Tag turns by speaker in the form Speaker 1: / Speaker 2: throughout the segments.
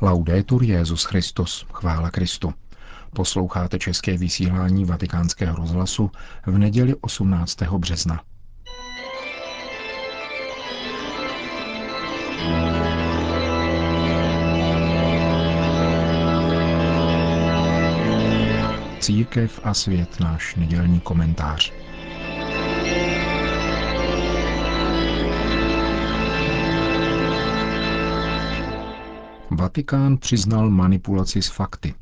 Speaker 1: Laudetur Jezus Christus, chvála Kristu. Posloucháte české vysílání Vatikánského rozhlasu v neděli 18. března. Církev a svět náš nedělní komentář. Vatikán přiznal manipulaci s fakty.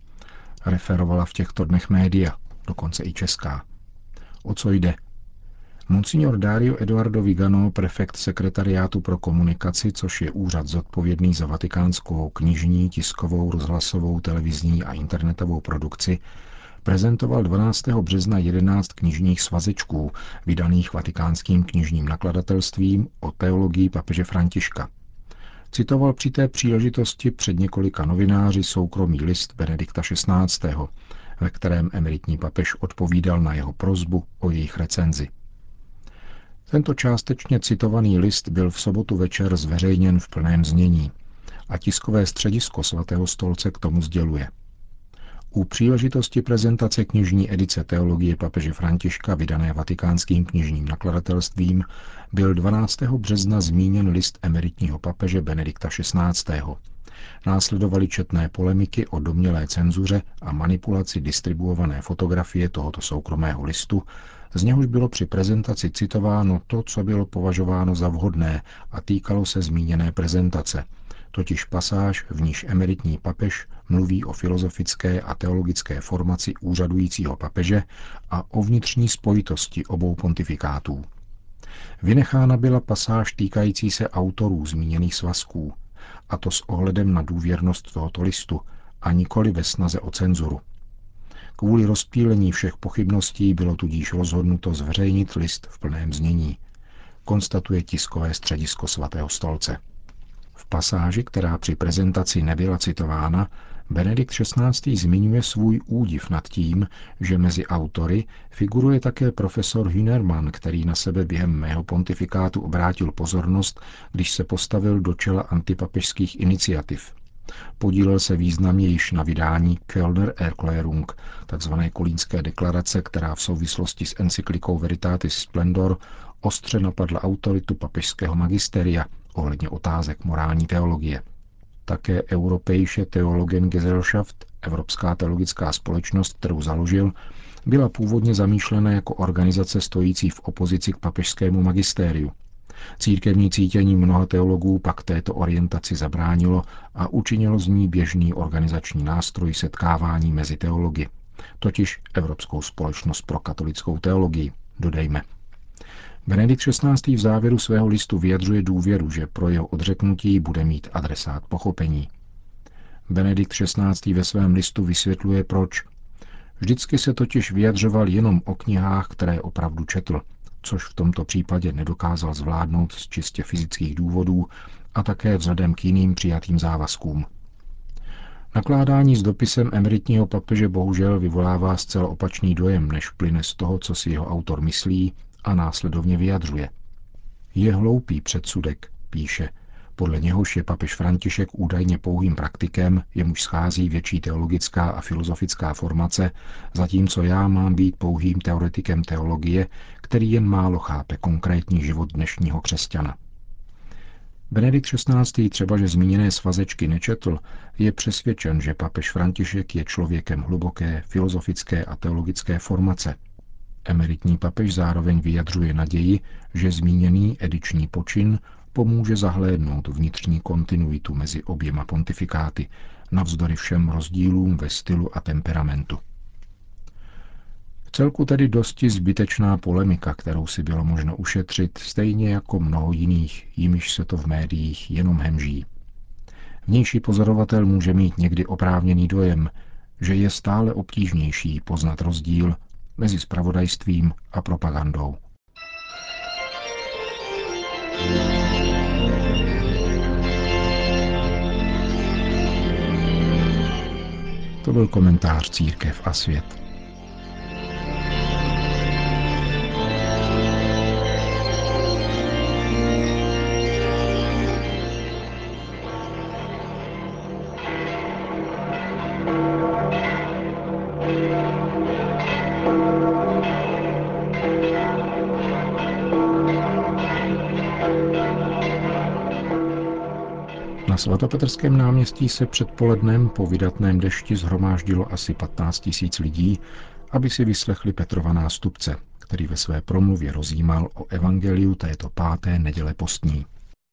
Speaker 1: Referovala v těchto dnech média, dokonce i česká. O co jde? Monsignor Dario Eduardo Vigano, prefekt sekretariátu pro komunikaci, což je úřad zodpovědný za vatikánskou knižní, tiskovou, rozhlasovou, televizní a internetovou produkci, prezentoval 12. března 11 knižních svazečků, vydaných vatikánským knižním nakladatelstvím o teologii papeže Františka. Citoval při té příležitosti před několika novináři soukromý list Benedikta XVI., ve kterém emeritní papež odpovídal na jeho prozbu o jejich recenzi. Tento částečně citovaný list byl v sobotu večer zveřejněn v plném znění a tiskové středisko svatého stolce k tomu sděluje – u příležitosti prezentace knižní edice teologie papeže Františka vydané vatikánským knižním nakladatelstvím byl 12. března zmíněn list emeritního papeže Benedikta XVI. Následovaly četné polemiky o domnělé cenzuře a manipulaci distribuované fotografie tohoto soukromého listu, z něhož bylo při prezentaci citováno to, co bylo považováno za vhodné a týkalo se zmíněné prezentace – totiž pasáž, v níž emeritní papež mluví o filozofické a teologické formaci úřadujícího papeže a o vnitřní spojitosti obou pontifikátů. Vynechána byla pasáž týkající se autorů zmíněných svazků, a to s ohledem na důvěrnost tohoto listu a nikoli ve snaze o cenzuru. Kvůli rozptýlení všech pochybností bylo tudíž rozhodnuto zveřejnit list v plném znění, konstatuje tiskové středisko svatého stolce. V pasáži, která při prezentaci nebyla citována, Benedikt XVI. zmiňuje svůj údiv nad tím, že mezi autory figuruje také profesor Hünermann, který na sebe během mého pontifikátu obrátil pozornost, když se postavil do čela antipapežských iniciativ. Podílel se významně již na vydání Kölner Erklärung, takzvané kolínské deklarace, která v souvislosti s encyklikou Veritatis Splendor ostře napadla autoritu papežského magisteria ohledně otázek morální teologie. Také Europäische Theologen Gesellschaft, Evropská teologická společnost, kterou založil, byla původně zamýšlena jako organizace stojící v opozici k papežskému magistériu. Církevní cítění mnoha teologů pak této orientaci zabránilo a učinilo z ní běžný organizační nástroj setkávání mezi teology, totiž Evropskou společnost pro katolickou teologii, dodejme. Benedikt XVI. v závěru svého listu vyjadřuje důvěru, že pro jeho odřeknutí bude mít adresát pochopení. Benedikt XVI. ve svém listu vysvětluje proč. Vždycky se totiž vyjadřoval jenom o knihách, které opravdu četl, což v tomto případě nedokázal zvládnout z čistě fyzických důvodů a také vzhledem k jiným přijatým závazkům. Nakládání s dopisem emeritního papeže bohužel vyvolává zcela opačný dojem, než plyne z toho, co si jeho autor myslí a následovně vyjadřuje. Je hloupý předsudek, píše, podle něhož je papež František údajně pouhým praktikem, jemuž schází větší teologická a filozofická formace, zatímco já mám být pouhým teoretikem teologie, který jen málo chápe konkrétní život dnešního křesťana. Benedikt XVI. třeba, že zmíněné svazečky nečetl, je přesvědčen, že papež František je člověkem hluboké filozofické a teologické formace – Emeritní papež zároveň vyjadřuje naději, že zmíněný ediční počin pomůže zahlédnout vnitřní kontinuitu mezi oběma pontifikáty, navzdory všem rozdílům ve stylu a temperamentu. V celku tedy dosti zbytečná polemika, kterou si bylo možno ušetřit, stejně jako mnoho jiných, jimiž se to v médiích jenom hemží. Vnější pozorovatel může mít někdy oprávněný dojem, že je stále obtížnější poznat rozdíl mezi spravodajstvím a propagandou. To byl komentář Církev a svět. Na svatopetrském náměstí se předpolednem po vydatném dešti zhromáždilo asi 15 tisíc lidí, aby si vyslechli Petrova nástupce, který ve své promluvě rozjímal o evangeliu této páté neděle postní.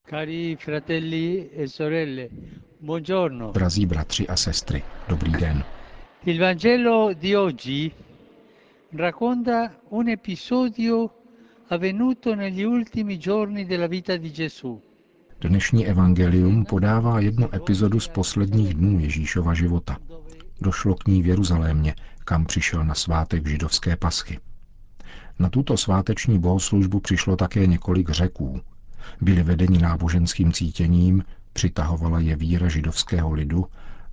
Speaker 2: Cari fratelli e sorelle, buongiorno.
Speaker 1: Drazí bratři a sestry, dobrý den.
Speaker 2: Il Vangelo di oggi racconta un episodio avvenuto negli ultimi giorni della vita di Gesù.
Speaker 1: Dnešní evangelium podává jednu epizodu z posledních dnů Ježíšova života. Došlo k ní v Jeruzalémě, kam přišel na svátek židovské paschy. Na tuto sváteční bohoslužbu přišlo také několik řeků. Byli vedeni náboženským cítěním, přitahovala je víra židovského lidu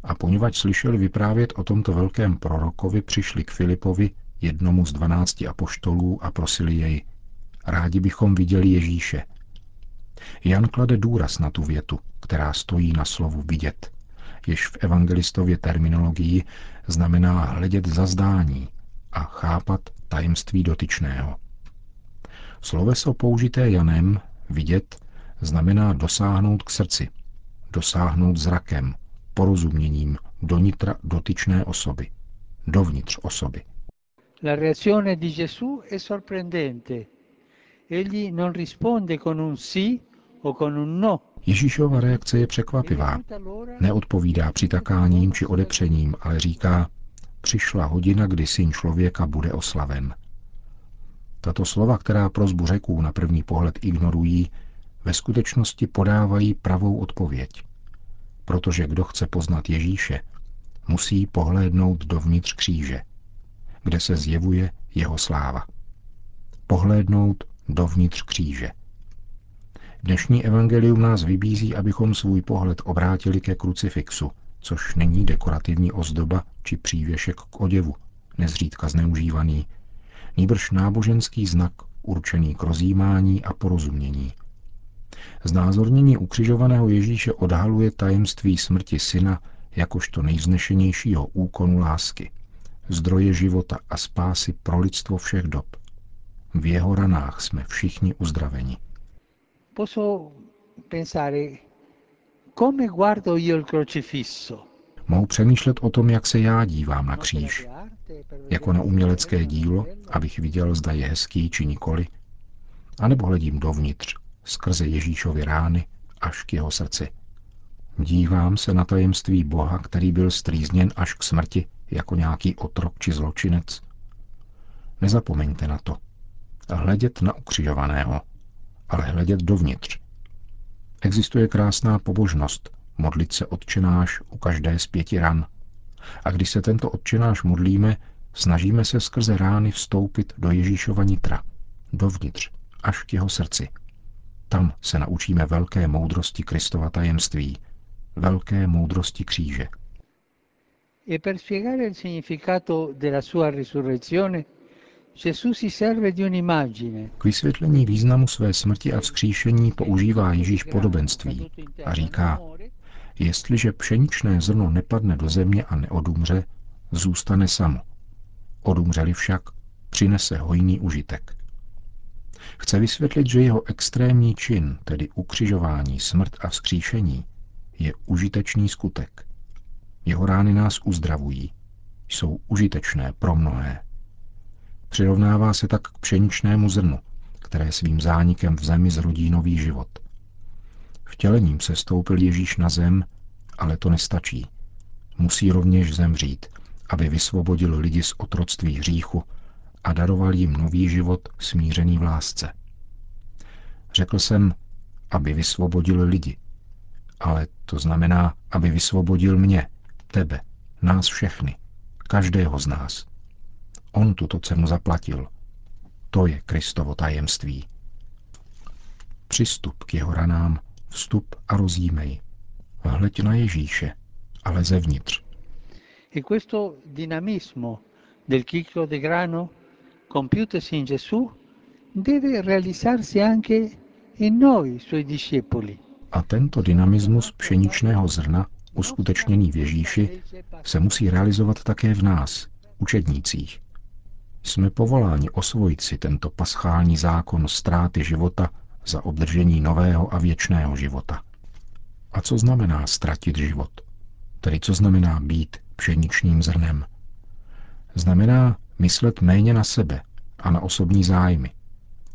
Speaker 1: a poněvadž slyšeli vyprávět o tomto velkém prorokovi, přišli k Filipovi, jednomu z dvanácti apoštolů a prosili jej, rádi bychom viděli Ježíše. Jan klade důraz na tu větu, která stojí na slovu vidět, jež v evangelistově terminologii znamená hledět za zdání a chápat tajemství dotyčného. Sloveso použité Janem, vidět, znamená dosáhnout k srdci, dosáhnout zrakem, porozuměním do nitra dotyčné osoby, dovnitř osoby.
Speaker 2: La reazione di Gesù è sorprendente. Egli non risponde con un sì.
Speaker 1: Ježíšova reakce je překvapivá. Neodpovídá přitakáním či odepřením, ale říká, přišla hodina, kdy syn člověka bude oslaven. Tato slova, která prozbu řeků na první pohled ignorují, ve skutečnosti podávají pravou odpověď. Protože kdo chce poznat Ježíše, musí pohlédnout dovnitř kříže, kde se zjevuje jeho sláva. Pohlédnout dovnitř kříže. Dnešní evangelium nás vybízí, abychom svůj pohled obrátili ke krucifixu, což není dekorativní ozdoba či přívěšek k oděvu, nezřídka zneužívaný, nýbrž náboženský znak určený k rozjímání a porozumění. Znázornění ukřižovaného Ježíše odhaluje tajemství smrti syna jakožto nejznešenějšího úkonu lásky, zdroje života a spásy pro lidstvo všech dob. V jeho ranách jsme všichni uzdraveni.
Speaker 2: Posso pensare come guardo io il crocifisso?
Speaker 1: Mohu přemýšlet o tom, jak se já dívám na kříž. Jako na umělecké dílo, abych viděl, zda je hezký či nikoli, anebo hledím dovnitř, skrze Ježíšovy rány až k jeho srdci. Dívám se na tajemství Boha, který byl strýzněn až k smrti jako nějaký otrok či zločinec. Nezapomeňte na to. Hledět na ukřižovaného, ale hledět dovnitř. Existuje krásná pobožnost, modlit se odčenáš u každé z pěti ran. A když se tento odčenáš modlíme, snažíme se skrze rány vstoupit do Ježíšova nitra, dovnitř, až k jeho srdci. Tam se naučíme velké moudrosti Kristova tajemství, velké moudrosti kříže.
Speaker 2: E per spiegare il significato della sua risurrezione,
Speaker 1: K vysvětlení významu své smrti a vzkříšení používá Ježíš podobenství a říká, jestliže pšeničné zrno nepadne do země a neodumře, zůstane samo. Odumřeli však, přinese hojný užitek. Chce vysvětlit, že jeho extrémní čin, tedy ukřižování, smrt a vzkříšení, je užitečný skutek. Jeho rány nás uzdravují, jsou užitečné pro mnohé. Přirovnává se tak k pšeničnému zrnu, které svým zánikem v zemi zrodí nový život. Vtělením se stoupil Ježíš na zem, ale to nestačí. Musí rovněž zemřít, aby vysvobodil lidi z otroctví hříchu a daroval jim nový život smířený v lásce. Řekl jsem, aby vysvobodil lidi, ale to znamená, aby vysvobodil mě, tebe, nás všechny, každého z nás. On tuto cenu zaplatil. To je Kristovo tajemství. Přistup k jeho ranám, vstup a rozjímej. Hleď na Ježíše, ale zevnitř.
Speaker 2: E questo dinamismo del chiclo de grano compiutosi in Gesù deve realizzarsi anche in noi, suoi discepoli.
Speaker 1: A tento dynamismus pšeničného zrna, uskutečněný v Ježíši, se musí realizovat také v nás, učednících. Jsme povoláni osvojit si tento paschální zákon ztráty života za obdržení nového a věčného života. A co znamená ztratit život? Tedy co znamená být pšeničným zrnem? Znamená myslet méně na sebe a na osobní zájmy,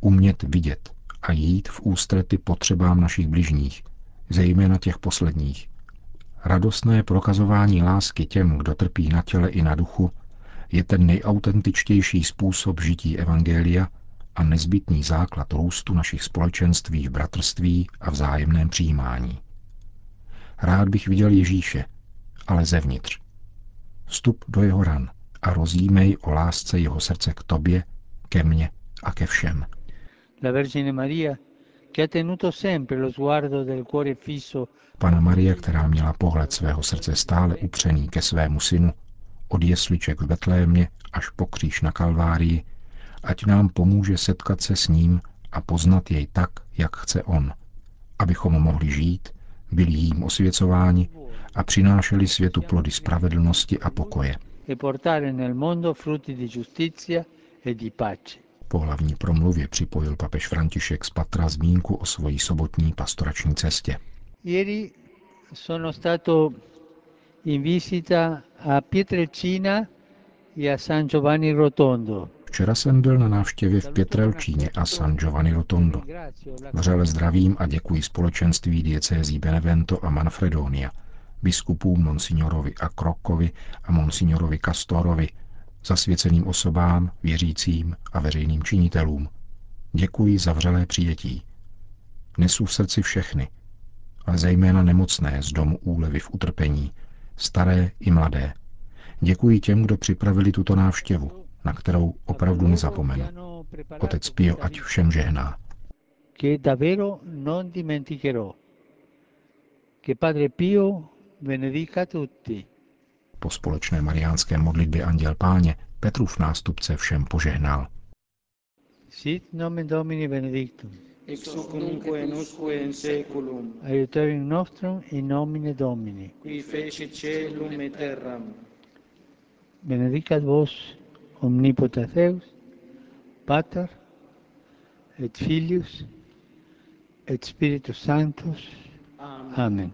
Speaker 1: umět vidět a jít v ústrety potřebám našich bližních, zejména těch posledních. Radostné prokazování lásky těm, kdo trpí na těle i na duchu, je ten nejautentičtější způsob žití Evangelia a nezbytný základ růstu našich společenství v bratrství a vzájemném přijímání. Rád bych viděl Ježíše, ale zevnitř. Vstup do jeho ran a rozjímej o lásce jeho srdce k tobě, ke mně a ke všem.
Speaker 2: La Vergine Maria, che ha tenuto sempre lo sguardo del cuore fisso
Speaker 1: Pana Marie, která měla pohled svého srdce stále upřený ke svému synu, od jesliček v Betlémě až po kříž na Kalvárii, ať nám pomůže setkat se s ním a poznat jej tak, jak chce on, abychom mohli žít, byli jím osvěcováni a přinášeli světu plody spravedlnosti a pokoje.
Speaker 2: e e.
Speaker 1: Po hlavní promluvě připojil papež František z Patra zmínku o svojí sobotní pastorační cestě.
Speaker 2: Ieri sono stato in visita a Pietrelcina e a San Giovanni Rotondo.
Speaker 1: Včera jsem byl na návštěvě v Pietrelčíně a San Giovanni Rotondo. Vřele zdravím a děkuji společenství diecézí Benevento a Manfredonia, biskupům Monsignorovi a Krokovi a Monsignorovi Castorovi, zasvěceným osobám, věřícím a veřejným činitelům. Děkuji za vřelé přijetí. Nesu v srdci všechny, ale zejména nemocné z domu úlevy v utrpení, staré i mladé. Děkuji těm, kdo připravili tuto návštěvu, na kterou opravdu nezapomenu. Otec Pio ať všem žehná.
Speaker 2: Che davvero non dimenticherò. Che Padre Pio benedica tutti.
Speaker 1: Po společné mariánské modlitbě Anděl Páně Petrův nástupce všem požehnal.
Speaker 2: Sit nomen Domini benedictum.
Speaker 3: ex hoc nunc et usque in saeculum
Speaker 2: aiuterium nostrum in nomine domini.
Speaker 3: Qui fecit caelum et terram.
Speaker 2: Benedicat vos omnipotens Deus pater et filius et spiritus sanctus.
Speaker 3: Amen,
Speaker 2: amen.